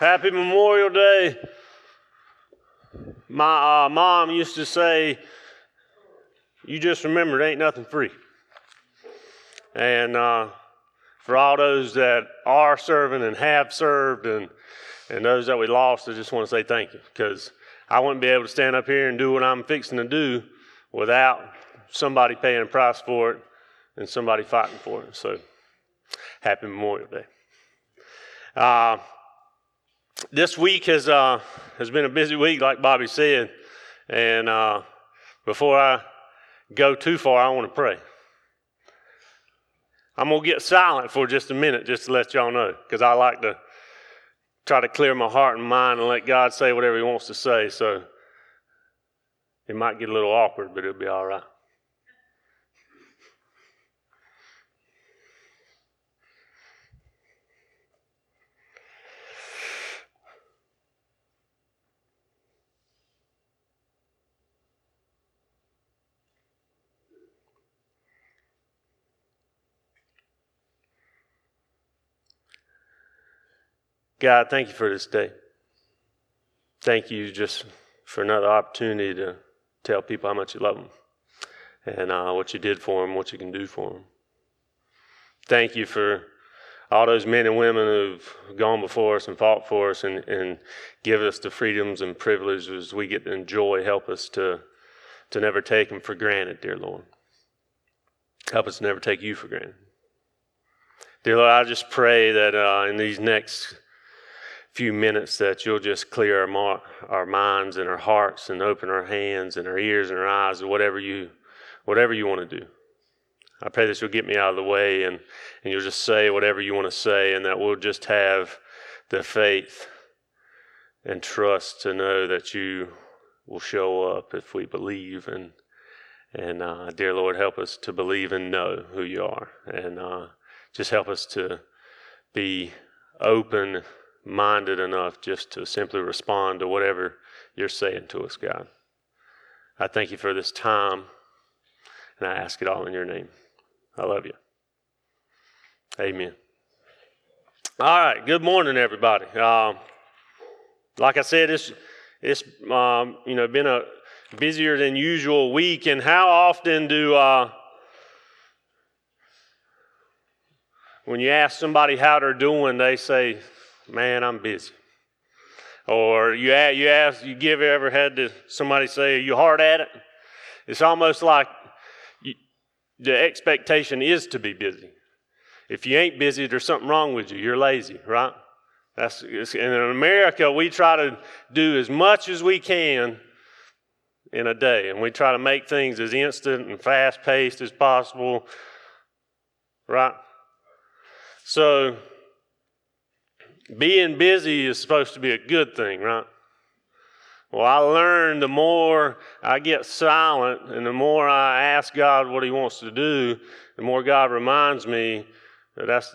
Happy Memorial Day. My uh, mom used to say, You just remember, it ain't nothing free. And uh, for all those that are serving and have served, and, and those that we lost, I just want to say thank you because I wouldn't be able to stand up here and do what I'm fixing to do without somebody paying a price for it and somebody fighting for it. So, happy Memorial Day. Uh, this week has uh, has been a busy week, like Bobby said. And uh, before I go too far, I want to pray. I'm gonna get silent for just a minute, just to let y'all know, because I like to try to clear my heart and mind and let God say whatever He wants to say. So it might get a little awkward, but it'll be all right. God, thank you for this day. Thank you just for another opportunity to tell people how much you love them and uh, what you did for them, what you can do for them. Thank you for all those men and women who've gone before us and fought for us and, and give us the freedoms and privileges we get to enjoy. Help us to, to never take them for granted, dear Lord. Help us never take you for granted. Dear Lord, I just pray that uh, in these next few minutes that you'll just clear our, our minds and our hearts and open our hands and our ears and our eyes and whatever you whatever you want to do. I pray that you'll get me out of the way and, and you'll just say whatever you want to say and that we'll just have the faith and trust to know that you will show up if we believe and and uh, dear Lord, help us to believe and know who you are, and uh, just help us to be open minded enough just to simply respond to whatever you're saying to us, God. I thank you for this time, and I ask it all in your name. I love you. Amen. All right. Good morning, everybody. Uh, like I said, it's it's um, you know been a busier than usual week, and how often do uh, when you ask somebody how they're doing, they say man, I'm busy. Or you you ask, you give ever had to somebody say, are you hard at it? It's almost like you, the expectation is to be busy. If you ain't busy, there's something wrong with you. You're lazy, right? That's and in America, we try to do as much as we can in a day, and we try to make things as instant and fast paced as possible, right? So being busy is supposed to be a good thing, right? Well, I learned the more I get silent and the more I ask God what He wants to do, the more God reminds me that that's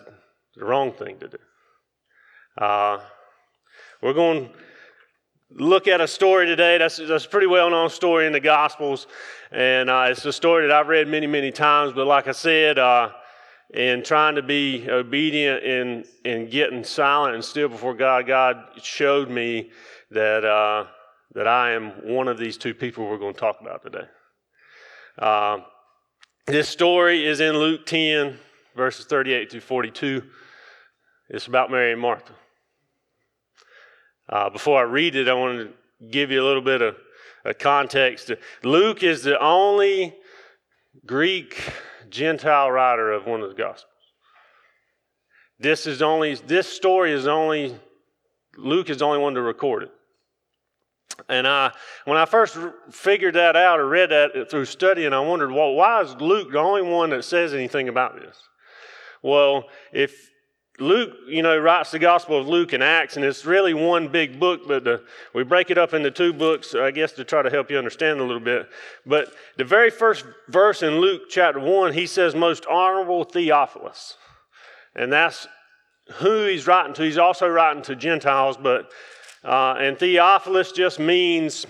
the wrong thing to do. Uh, we're going to look at a story today. That's, that's a pretty well known story in the Gospels. And uh, it's a story that I've read many, many times. But like I said, uh, and trying to be obedient in, in getting silent and still before God, God showed me that, uh, that I am one of these two people we're going to talk about today. Uh, this story is in Luke 10, verses 38 to 42. It's about Mary and Martha. Uh, before I read it, I want to give you a little bit of, of context. Luke is the only Greek Gentile writer of one of the Gospels. This is only this story is only Luke is the only one to record it. And I, when I first figured that out or read that through studying, I wondered, well, why is Luke the only one that says anything about this? Well, if Luke, you know, writes the Gospel of Luke and Acts, and it's really one big book, but the, we break it up into two books, I guess, to try to help you understand a little bit. But the very first verse in Luke chapter 1, he says, Most honorable Theophilus. And that's who he's writing to. He's also writing to Gentiles, but, uh, and Theophilus just means,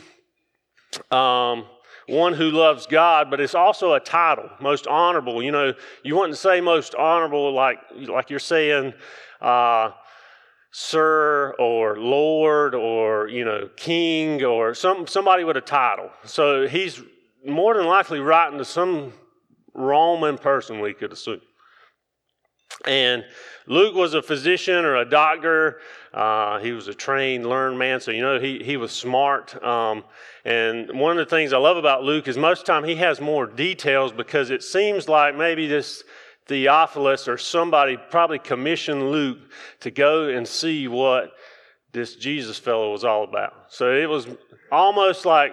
um, one who loves God, but it's also a title, most honorable. You know, you wouldn't say most honorable like, like you're saying uh, sir or lord or you know king or some somebody with a title. So he's more than likely writing to some Roman person, we could assume. And Luke was a physician or a doctor. Uh, he was a trained, learned man, so you know he, he was smart. Um, and one of the things I love about Luke is most of the time he has more details because it seems like maybe this Theophilus or somebody probably commissioned Luke to go and see what this Jesus fellow was all about. So it was almost like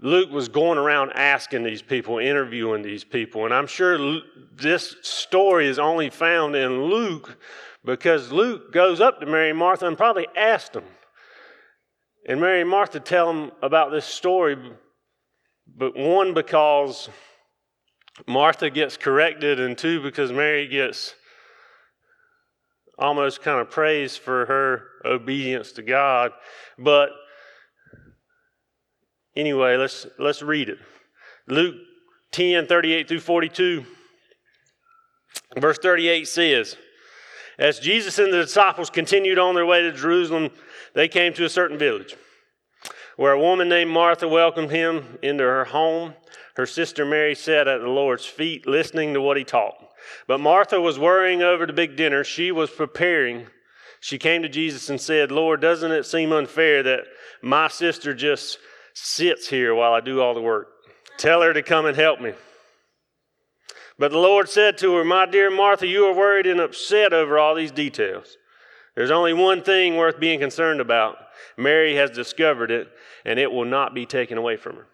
Luke was going around asking these people, interviewing these people. And I'm sure this story is only found in Luke because Luke goes up to Mary and Martha and probably asked them. And Mary and Martha tell him about this story, but one, because Martha gets corrected, and two, because Mary gets almost kind of praised for her obedience to God. But anyway, let's let's read it. Luke 10, 38 through 42. Verse 38 says, As Jesus and the disciples continued on their way to Jerusalem, they came to a certain village where a woman named Martha welcomed him into her home. Her sister Mary sat at the Lord's feet, listening to what he taught. But Martha was worrying over the big dinner she was preparing. She came to Jesus and said, Lord, doesn't it seem unfair that my sister just sits here while I do all the work? Tell her to come and help me. But the Lord said to her, My dear Martha, you are worried and upset over all these details. There's only one thing worth being concerned about. Mary has discovered it, and it will not be taken away from her.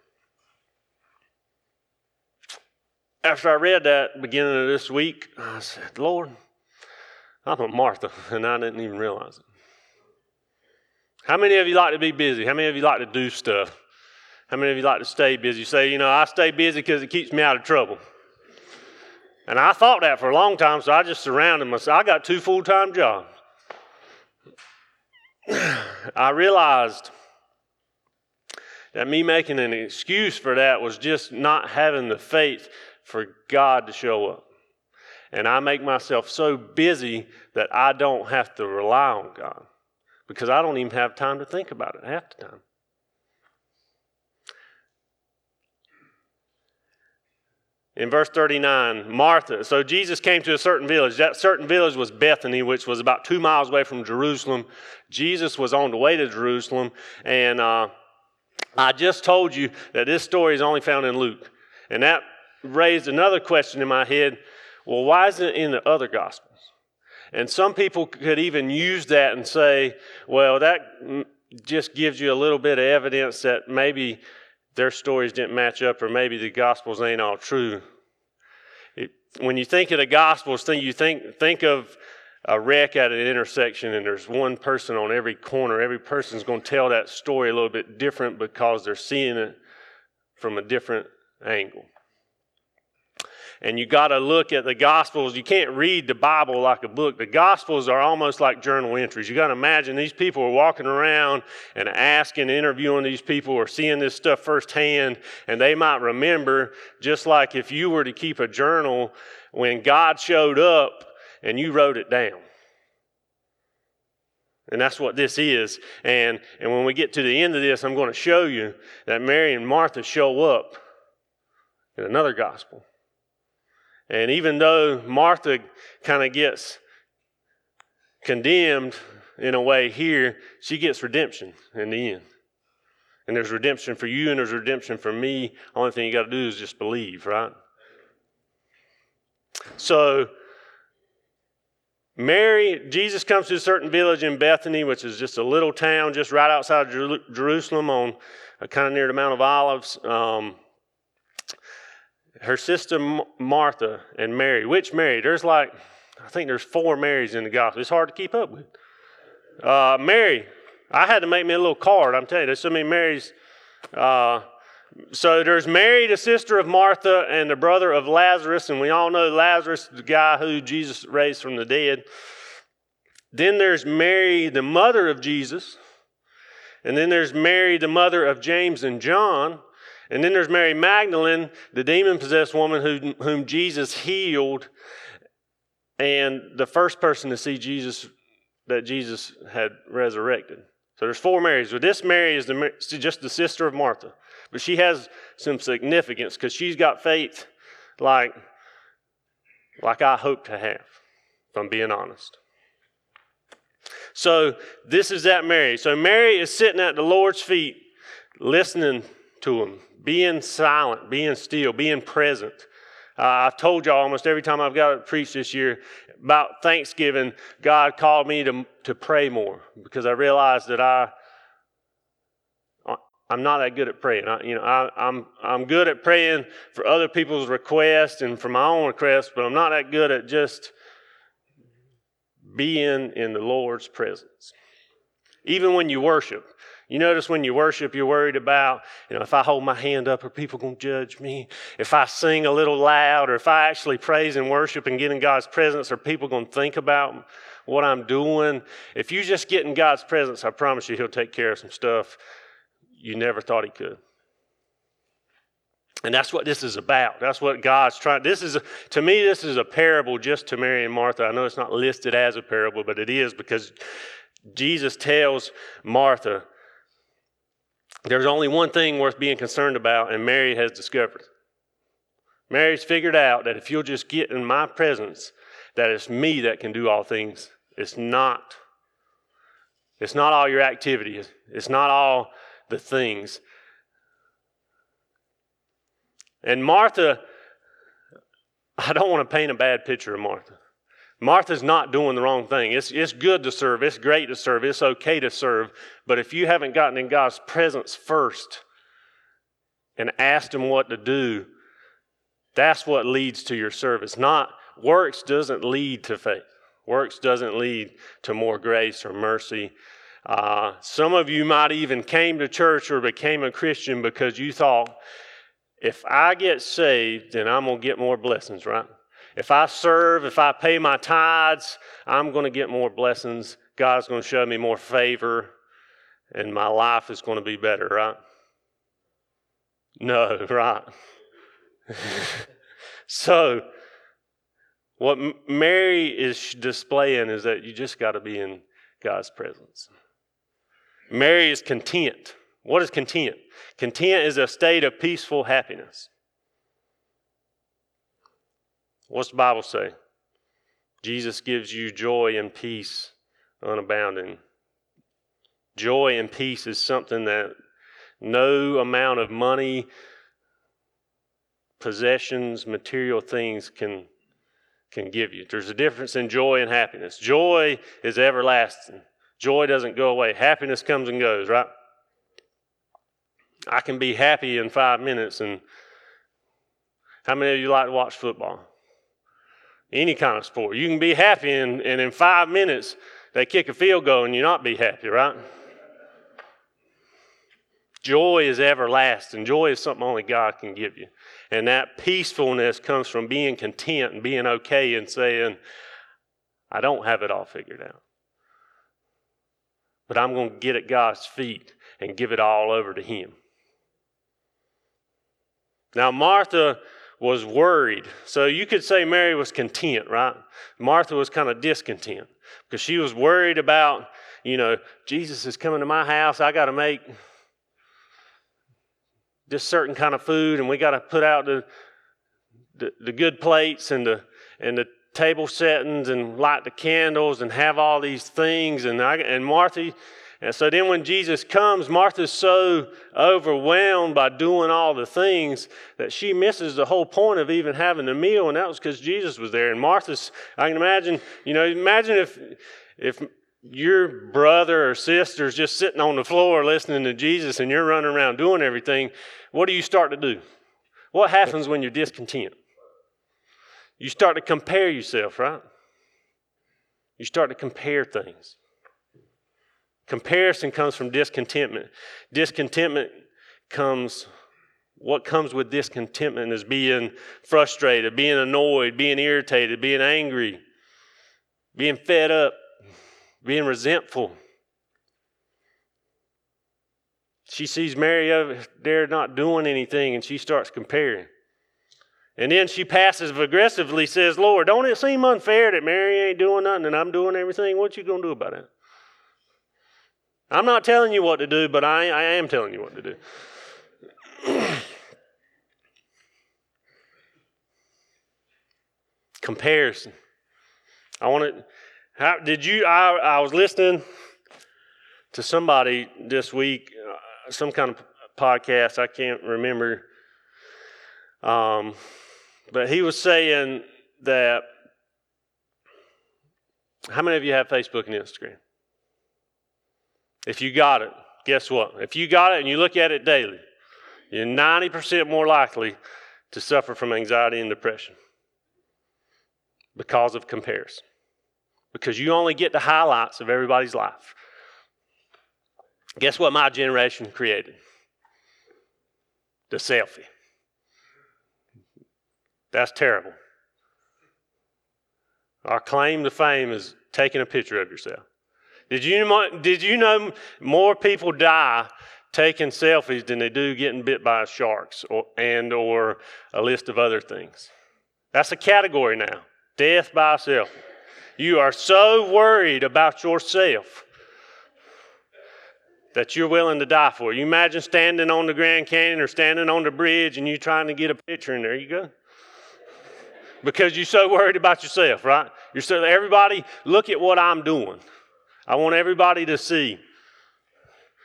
after I read that beginning of this week, I said, Lord, I'm a Martha, and I didn't even realize it. How many of you like to be busy? How many of you like to do stuff? How many of you like to stay busy? You say, you know, I stay busy because it keeps me out of trouble. And I thought that for a long time, so I just surrounded myself. I got two full time jobs. I realized that me making an excuse for that was just not having the faith for God to show up. And I make myself so busy that I don't have to rely on God because I don't even have time to think about it half the time. In verse 39, Martha, so Jesus came to a certain village. That certain village was Bethany, which was about two miles away from Jerusalem. Jesus was on the way to Jerusalem. And uh, I just told you that this story is only found in Luke. And that raised another question in my head well, why isn't it in the other Gospels? And some people could even use that and say, well, that just gives you a little bit of evidence that maybe their stories didn't match up or maybe the Gospels ain't all true. When you think of the Gospels, think, you think, think of a wreck at an intersection and there's one person on every corner. Every person's going to tell that story a little bit different because they're seeing it from a different angle and you got to look at the Gospels. You can't read the Bible like a book. The Gospels are almost like journal entries. You got to imagine these people are walking around and asking, interviewing these people, or seeing this stuff firsthand, and they might remember, just like if you were to keep a journal when God showed up and you wrote it down. And that's what this is. And, and when we get to the end of this, I'm going to show you that Mary and Martha show up in another gospel. And even though Martha kind of gets condemned in a way here, she gets redemption in the end. And there's redemption for you and there's redemption for me. Only thing you got to do is just believe, right? So, Mary, Jesus comes to a certain village in Bethany, which is just a little town just right outside of Jerusalem on uh, kind of near the Mount of Olives. Um, her sister Martha and Mary. Which Mary? There's like, I think there's four Marys in the gospel. It's hard to keep up with. Uh, Mary, I had to make me a little card. I'm telling you, there's so many Marys. Uh, so there's Mary, the sister of Martha, and the brother of Lazarus, and we all know Lazarus, the guy who Jesus raised from the dead. Then there's Mary, the mother of Jesus. And then there's Mary, the mother of James and John. And then there's Mary Magdalene, the demon possessed woman who, whom Jesus healed, and the first person to see Jesus that Jesus had resurrected. So there's four Marys. But this Mary is the, just the sister of Martha. But she has some significance because she's got faith like, like I hope to have, if I'm being honest. So this is that Mary. So Mary is sitting at the Lord's feet, listening to them being silent, being still, being present. Uh, I've told y'all almost every time I've got to preach this year about Thanksgiving, God called me to, to pray more because I realized that I, I'm not that good at praying. I, you know, I, I'm, I'm good at praying for other people's requests and for my own requests, but I'm not that good at just being in the Lord's presence. Even when you worship, you notice when you worship, you're worried about, you know, if I hold my hand up, are people going to judge me? If I sing a little loud, or if I actually praise and worship and get in God's presence, are people going to think about what I'm doing? If you just get in God's presence, I promise you, He'll take care of some stuff you never thought He could. And that's what this is about. That's what God's trying. This is, a, to me, this is a parable just to Mary and Martha. I know it's not listed as a parable, but it is because Jesus tells Martha, there's only one thing worth being concerned about, and Mary has discovered. Mary's figured out that if you'll just get in my presence, that it's me that can do all things. It's not. It's not all your activities. It's not all the things. And Martha, I don't want to paint a bad picture of Martha. Martha's not doing the wrong thing. It's, it's good to serve. It's great to serve. It's okay to serve. But if you haven't gotten in God's presence first and asked Him what to do, that's what leads to your service. Not works doesn't lead to faith. Works doesn't lead to more grace or mercy. Uh, some of you might even came to church or became a Christian because you thought, if I get saved, then I'm going to get more blessings, right? If I serve, if I pay my tithes, I'm going to get more blessings. God's going to show me more favor, and my life is going to be better, right? No, right? so, what Mary is displaying is that you just got to be in God's presence. Mary is content. What is content? Content is a state of peaceful happiness. What's the Bible say? Jesus gives you joy and peace unabounding. Joy and peace is something that no amount of money, possessions, material things can, can give you. There's a difference in joy and happiness. Joy is everlasting. Joy doesn't go away. Happiness comes and goes, right? I can be happy in five minutes. And how many of you like to watch football? Any kind of sport. You can be happy, and, and in five minutes, they kick a field goal and you not be happy, right? Joy is everlasting. Joy is something only God can give you. And that peacefulness comes from being content and being okay and saying, I don't have it all figured out. But I'm going to get at God's feet and give it all over to Him. Now, Martha was worried. So you could say Mary was content, right? Martha was kind of discontent because she was worried about, you know, Jesus is coming to my house. I got to make this certain kind of food, and we got to put out the, the, the good plates and the and the table settings and light the candles and have all these things. And I, and Martha and so then when Jesus comes, Martha's so overwhelmed by doing all the things that she misses the whole point of even having the meal, and that was because Jesus was there. And Martha's, I can imagine, you know, imagine if if your brother or sister's just sitting on the floor listening to Jesus and you're running around doing everything, what do you start to do? What happens when you're discontent? You start to compare yourself, right? You start to compare things. Comparison comes from discontentment. Discontentment comes, what comes with discontentment is being frustrated, being annoyed, being irritated, being angry, being fed up, being resentful. She sees Mary over there not doing anything and she starts comparing. And then she passive aggressively says, Lord, don't it seem unfair that Mary ain't doing nothing and I'm doing everything? What you to do about it? I'm not telling you what to do, but I, I am telling you what to do. Comparison. I want to. How did you? I, I was listening to somebody this week, uh, some kind of podcast. I can't remember. Um, but he was saying that. How many of you have Facebook and Instagram? If you got it, guess what? If you got it and you look at it daily, you're 90% more likely to suffer from anxiety and depression because of comparison. Because you only get the highlights of everybody's life. Guess what my generation created? The selfie. That's terrible. Our claim to fame is taking a picture of yourself. Did you, did you know more people die taking selfies than they do getting bit by sharks or, and or a list of other things? That's a category now. Death by self. You are so worried about yourself that you're willing to die for. You imagine standing on the Grand Canyon or standing on the bridge and you trying to get a picture, and there you go. Because you're so worried about yourself, right? You're so everybody, look at what I'm doing. I want everybody to see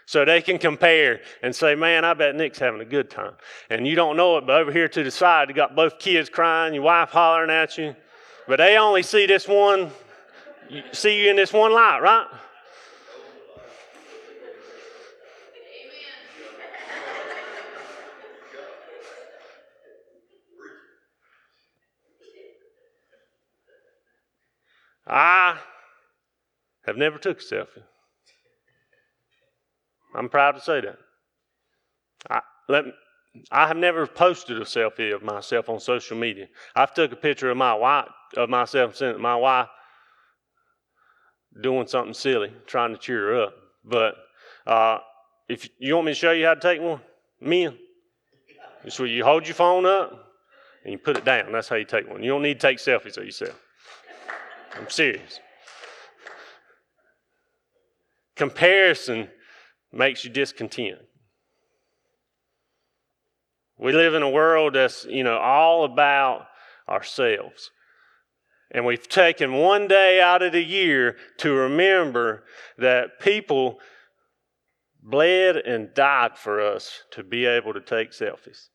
so they can compare and say, man, I bet Nick's having a good time. And you don't know it, but over here to the side, you got both kids crying, your wife hollering at you. But they only see this one, see you in this one light, right? I have never took a selfie. I'm proud to say that. I, let, I have never posted a selfie of myself on social media. I've took a picture of my wife of myself and sent my wife doing something silly, trying to cheer her up. But uh, if you want me to show you how to take one, men, so you hold your phone up and you put it down. That's how you take one. You don't need to take selfies of yourself. I'm serious. Comparison makes you discontent. We live in a world that's, you know, all about ourselves. And we've taken one day out of the year to remember that people bled and died for us to be able to take selfies.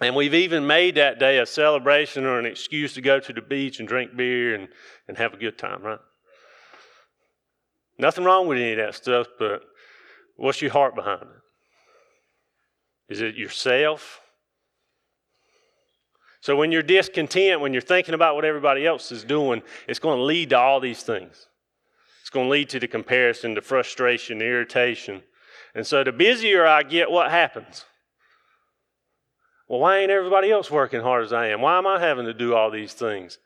And we've even made that day a celebration or an excuse to go to the beach and drink beer and, and have a good time, right? Nothing wrong with any of that stuff, but what's your heart behind it? Is it yourself? So when you're discontent, when you're thinking about what everybody else is doing, it's going to lead to all these things. It's going to lead to the comparison, the frustration, the irritation. And so the busier I get, what happens? Well, why ain't everybody else working hard as I am? Why am I having to do all these things?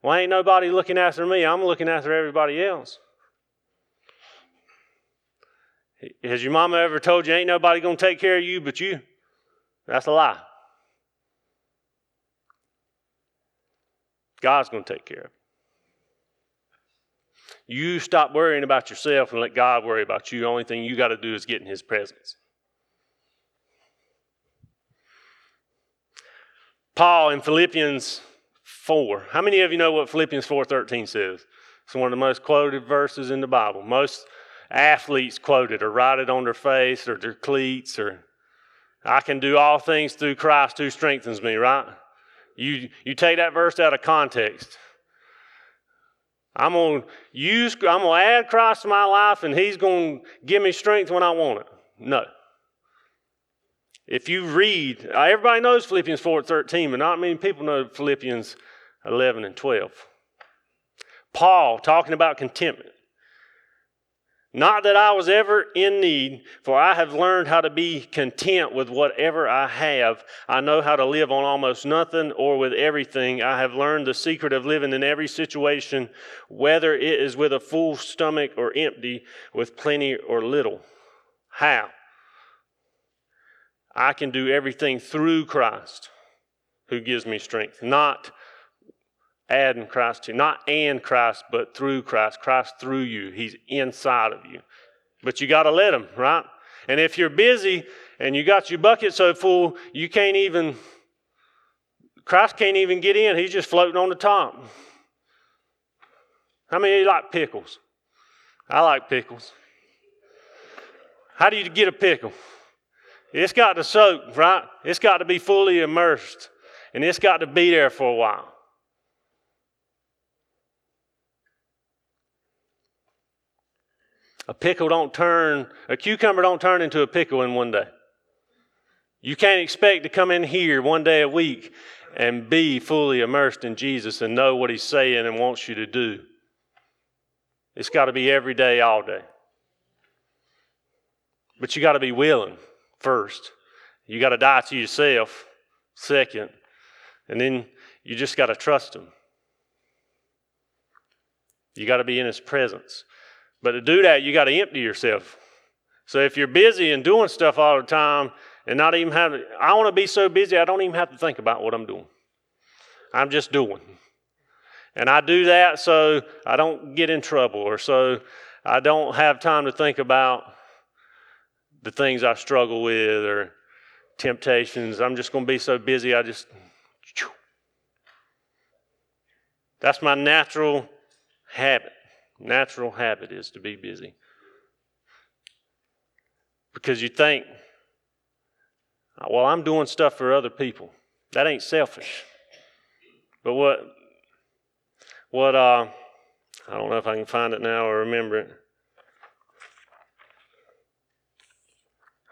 Why ain't nobody looking after me? I'm looking after everybody else. Has your mama ever told you ain't nobody going to take care of you but you? That's a lie. God's going to take care of you. You stop worrying about yourself and let God worry about you. The only thing you got to do is get in His presence. Paul in Philippians 4. How many of you know what Philippians 4:13 says? It's one of the most quoted verses in the Bible. Most athletes quote it or write it on their face or their cleats or I can do all things through Christ who strengthens me, right? You you take that verse out of context. I'm gonna use I'm gonna add Christ to my life and he's gonna give me strength when I want it. No. If you read, uh, everybody knows Philippians 4 13, but not many people know Philippians 11 and 12. Paul talking about contentment. Not that I was ever in need, for I have learned how to be content with whatever I have. I know how to live on almost nothing or with everything. I have learned the secret of living in every situation, whether it is with a full stomach or empty, with plenty or little. How? I can do everything through Christ who gives me strength. Not adding Christ to, not and Christ, but through Christ. Christ through you. He's inside of you. But you got to let him, right? And if you're busy and you got your bucket so full, you can't even, Christ can't even get in. He's just floating on the top. How many of you like pickles? I like pickles. How do you get a pickle? It's got to soak, right? It's got to be fully immersed, and it's got to be there for a while. A pickle don't turn, a cucumber don't turn into a pickle in one day. You can't expect to come in here one day a week and be fully immersed in Jesus and know what He's saying and wants you to do. It's got to be every day, all day. But you got to be willing first. You got to die to yourself second. And then you just got to trust Him. You got to be in His presence. But to do that, you got to empty yourself. So if you're busy and doing stuff all the time and not even having, I want to be so busy I don't even have to think about what I'm doing. I'm just doing. And I do that so I don't get in trouble or so I don't have time to think about the things I struggle with or temptations. I'm just going to be so busy, I just. That's my natural habit. Natural habit is to be busy. Because you think, well, I'm doing stuff for other people. That ain't selfish. But what, what, uh, I don't know if I can find it now or remember it.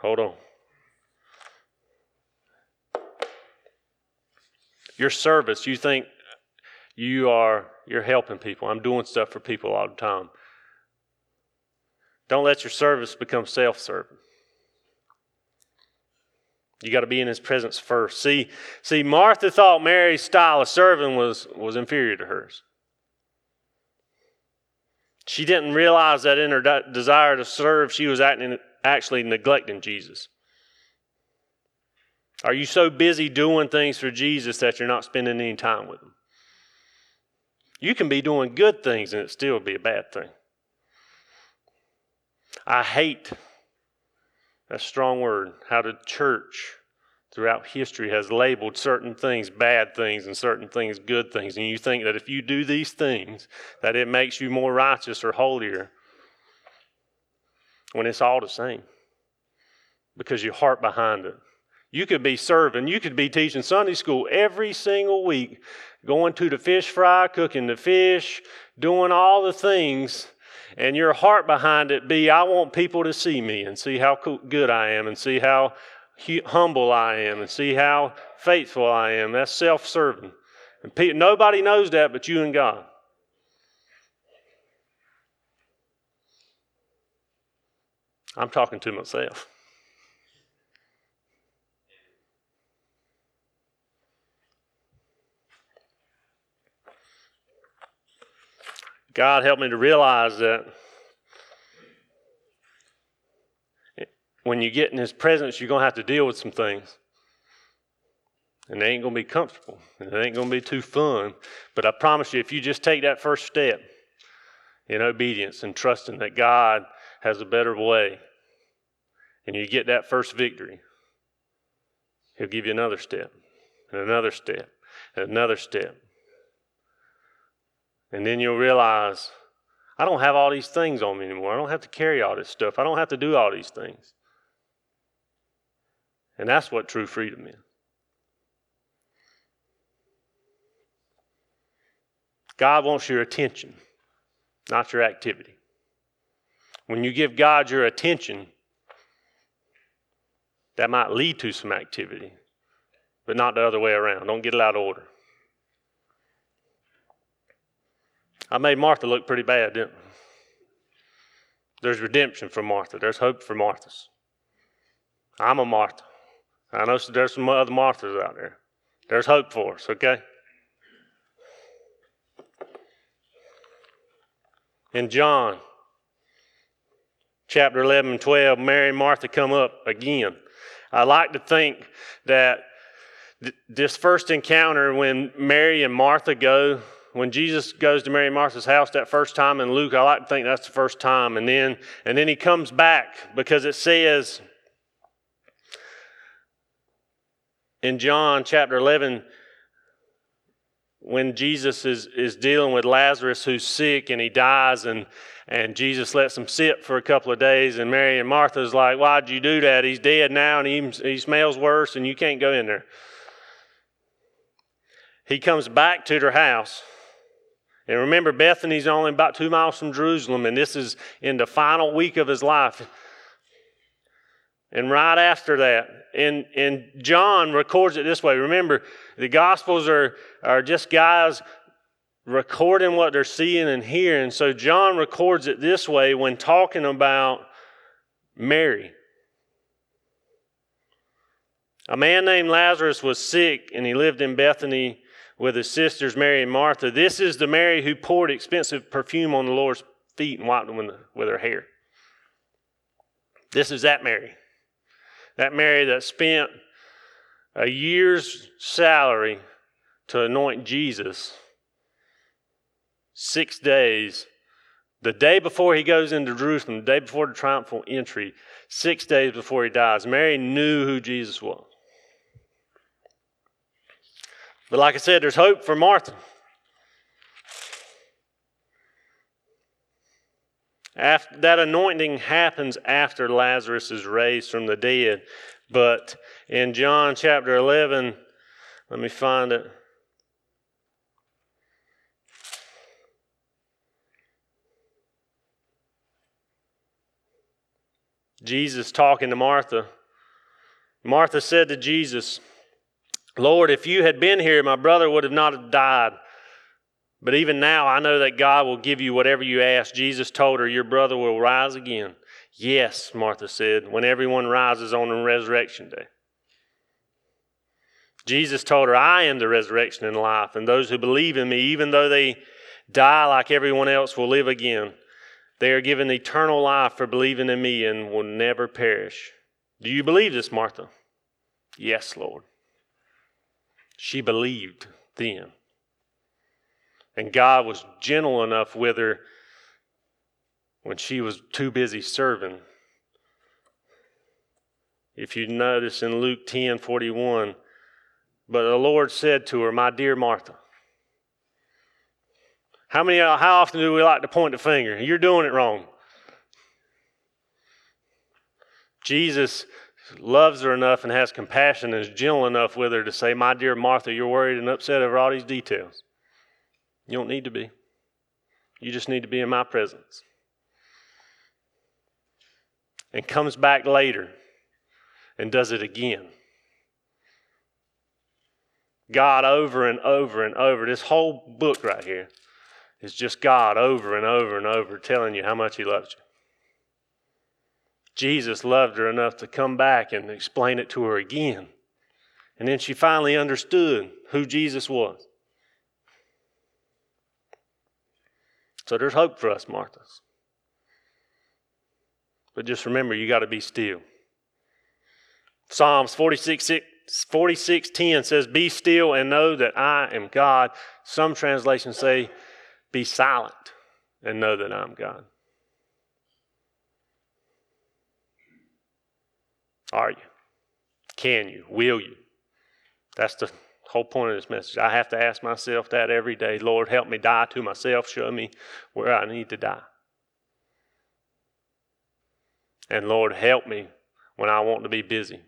Hold on. Your service, you think you are you're helping people. I'm doing stuff for people all the time. Don't let your service become self-serving. You got to be in his presence first. See, see, Martha thought Mary's style of serving was, was inferior to hers. She didn't realize that in her de- desire to serve, she was acting, actually neglecting Jesus. Are you so busy doing things for Jesus that you're not spending any time with him? You can be doing good things and it still be a bad thing. I hate, a strong word, how the church throughout history has labeled certain things bad things and certain things good things. And you think that if you do these things, that it makes you more righteous or holier when it's all the same because your heart behind it. You could be serving, you could be teaching Sunday school every single week, going to the fish fry, cooking the fish, doing all the things, and your heart behind it be, I want people to see me and see how good I am and see how humble I am and see how faithful I am. That's self serving. And nobody knows that but you and God. I'm talking to myself. God helped me to realize that when you get in His presence, you're going to have to deal with some things. And they ain't going to be comfortable. And it ain't going to be too fun. But I promise you, if you just take that first step in obedience and trusting that God has a better way, and you get that first victory, He'll give you another step, and another step, and another step. And then you'll realize I don't have all these things on me anymore. I don't have to carry all this stuff. I don't have to do all these things. And that's what true freedom is. God wants your attention, not your activity. When you give God your attention, that might lead to some activity, but not the other way around. Don't get it out of order. I made Martha look pretty bad, didn't I? There's redemption for Martha. There's hope for Marthas. I'm a Martha. I know there's some other Marthas out there. There's hope for us, okay? In John chapter 11 and 12, Mary and Martha come up again. I like to think that th- this first encounter when Mary and Martha go, when Jesus goes to Mary and Martha's house that first time in Luke, I like to think that's the first time. And then, and then he comes back because it says in John chapter 11, when Jesus is, is dealing with Lazarus who's sick and he dies, and, and Jesus lets him sit for a couple of days, and Mary and Martha's like, Why'd you do that? He's dead now and he, he smells worse, and you can't go in there. He comes back to their house. And remember, Bethany's only about two miles from Jerusalem, and this is in the final week of his life. And right after that, and, and John records it this way. Remember, the Gospels are, are just guys recording what they're seeing and hearing. So John records it this way when talking about Mary. A man named Lazarus was sick, and he lived in Bethany with his sisters Mary and Martha. This is the Mary who poured expensive perfume on the Lord's feet and wiped them with, with her hair. This is that Mary. That Mary that spent a year's salary to anoint Jesus six days, the day before he goes into Jerusalem, the day before the triumphal entry, six days before he dies. Mary knew who Jesus was. But like I said, there's hope for Martha. After, that anointing happens after Lazarus is raised from the dead. But in John chapter 11, let me find it. Jesus talking to Martha. Martha said to Jesus, Lord, if you had been here, my brother would have not died. But even now, I know that God will give you whatever you ask. Jesus told her, Your brother will rise again. Yes, Martha said, when everyone rises on the resurrection day. Jesus told her, I am the resurrection and life, and those who believe in me, even though they die like everyone else, will live again. They are given eternal life for believing in me and will never perish. Do you believe this, Martha? Yes, Lord. She believed then. And God was gentle enough with her when she was too busy serving. If you notice in Luke 10 41, but the Lord said to her, My dear Martha, how many uh, how often do we like to point the finger? You're doing it wrong. Jesus loves her enough and has compassion and is gentle enough with her to say, My dear Martha, you're worried and upset over all these details. You don't need to be. You just need to be in my presence. And comes back later and does it again. God over and over and over. This whole book right here is just God over and over and over telling you how much He loves you. Jesus loved her enough to come back and explain it to her again. And then she finally understood who Jesus was. So there's hope for us, Marthas. But just remember, you got to be still. Psalms 46, 46 10 says, Be still and know that I am God. Some translations say, Be silent and know that I'm God. Are you? Can you? Will you? That's the whole point of this message. I have to ask myself that every day. Lord, help me die to myself. Show me where I need to die. And Lord, help me when I want to be busy,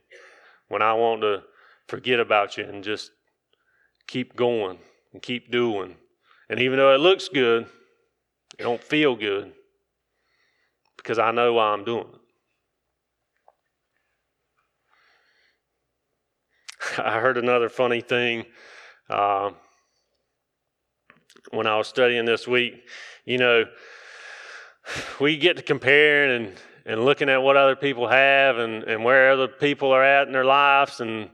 when I want to forget about you and just keep going and keep doing. And even though it looks good, it don't feel good because I know why I'm doing it. I heard another funny thing uh, when I was studying this week. You know, we get to comparing and, and looking at what other people have and, and where other people are at in their lives. And,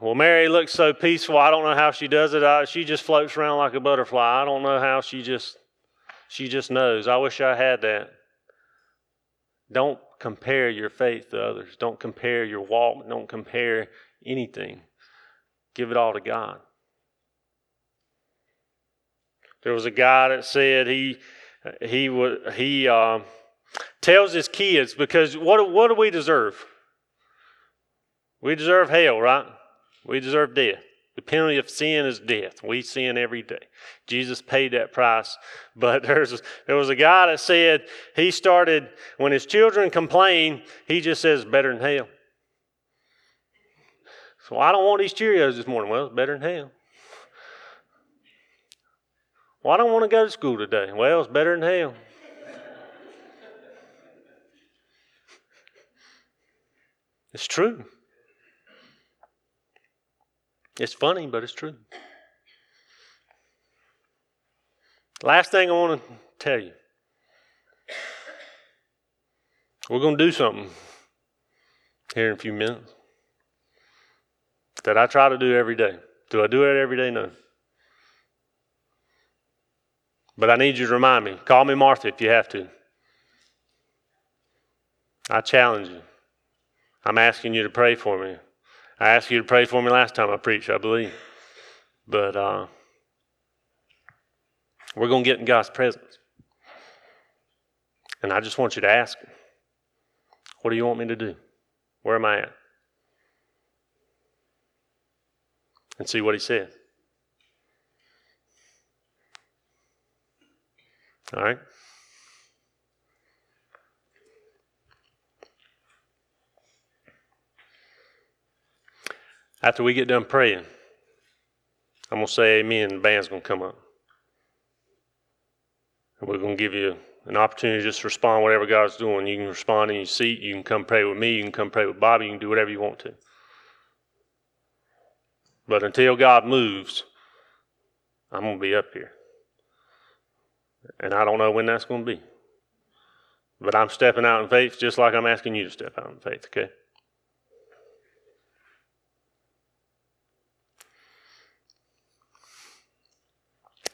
well, Mary looks so peaceful. I don't know how she does it. I, she just floats around like a butterfly. I don't know how she just she just knows. I wish I had that. Don't compare your faith to others. Don't compare your walk. Don't compare anything. Give it all to God. There was a guy that said he he would he uh, tells his kids because what what do we deserve? We deserve hell, right? We deserve death. The penalty of sin is death. We sin every day. Jesus paid that price. But there's there was a guy that said he started when his children complain, he just says better than hell. So I don't want these Cheerios this morning. Well, it's better than hell. Well, I don't want to go to school today. Well, it's better than hell. It's true. It's funny, but it's true. Last thing I want to tell you we're going to do something here in a few minutes that I try to do every day. Do I do it every day? No. But I need you to remind me. Call me Martha if you have to. I challenge you. I'm asking you to pray for me. I asked you to pray for me last time I preached, I believe. But uh, we're going to get in God's presence. And I just want you to ask Him, what do you want me to do? Where am I at? And see what He says. All right? After we get done praying, I'm going to say amen, and the band's going to come up. And we're going to give you an opportunity to just respond whatever God's doing. You can respond in your seat. You can come pray with me. You can come pray with Bobby. You can do whatever you want to. But until God moves, I'm going to be up here. And I don't know when that's going to be. But I'm stepping out in faith just like I'm asking you to step out in faith, okay?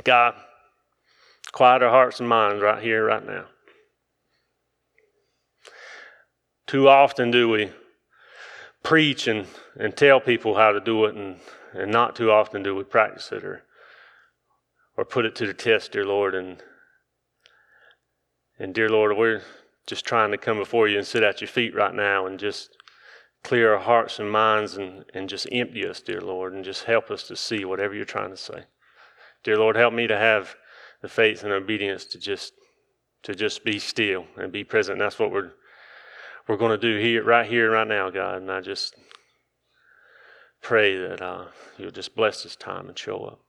God, quiet our hearts and minds right here, right now. Too often do we preach and, and tell people how to do it, and, and not too often do we practice it or, or put it to the test, dear Lord. And, and dear Lord, we're just trying to come before you and sit at your feet right now and just clear our hearts and minds and, and just empty us, dear Lord, and just help us to see whatever you're trying to say. Dear Lord, help me to have the faith and obedience to just to just be still and be present. And that's what we're we're going to do here, right here, right now, God. And I just pray that uh, you'll just bless this time and show up.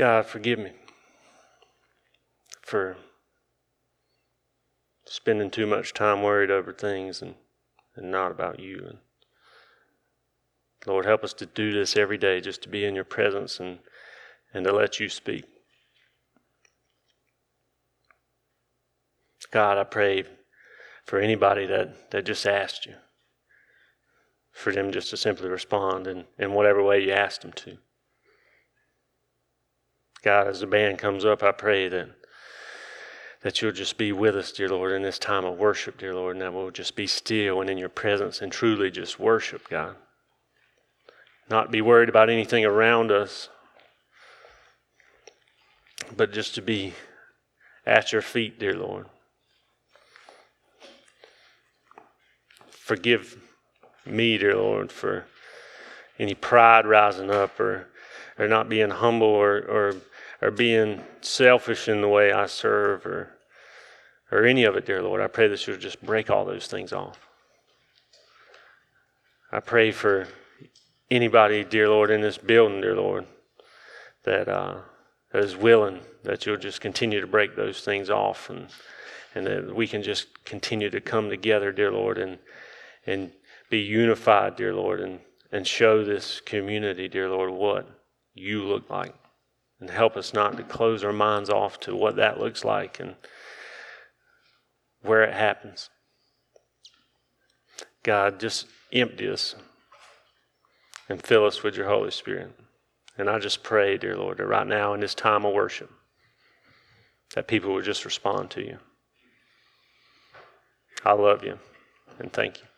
God, forgive me for spending too much time worried over things and, and not about you. And Lord, help us to do this every day, just to be in your presence and, and to let you speak. God, I pray for anybody that, that just asked you, for them just to simply respond in, in whatever way you asked them to. God, as the band comes up, I pray that that you'll just be with us, dear Lord, in this time of worship, dear Lord, and that we'll just be still and in your presence and truly just worship, God. Not be worried about anything around us, but just to be at your feet, dear Lord. Forgive me, dear Lord, for any pride rising up or, or not being humble or, or, or being selfish in the way I serve or, or any of it, dear Lord. I pray that you'll just break all those things off. I pray for anybody, dear Lord, in this building, dear Lord, that, uh, that is willing, that you'll just continue to break those things off and, and that we can just continue to come together, dear Lord, and, and be unified, dear Lord, and, and show this community, dear Lord, what you look like. And help us not to close our minds off to what that looks like and where it happens. God, just empty us and fill us with your Holy Spirit. And I just pray, dear Lord, that right now in this time of worship, that people would just respond to you. I love you and thank you.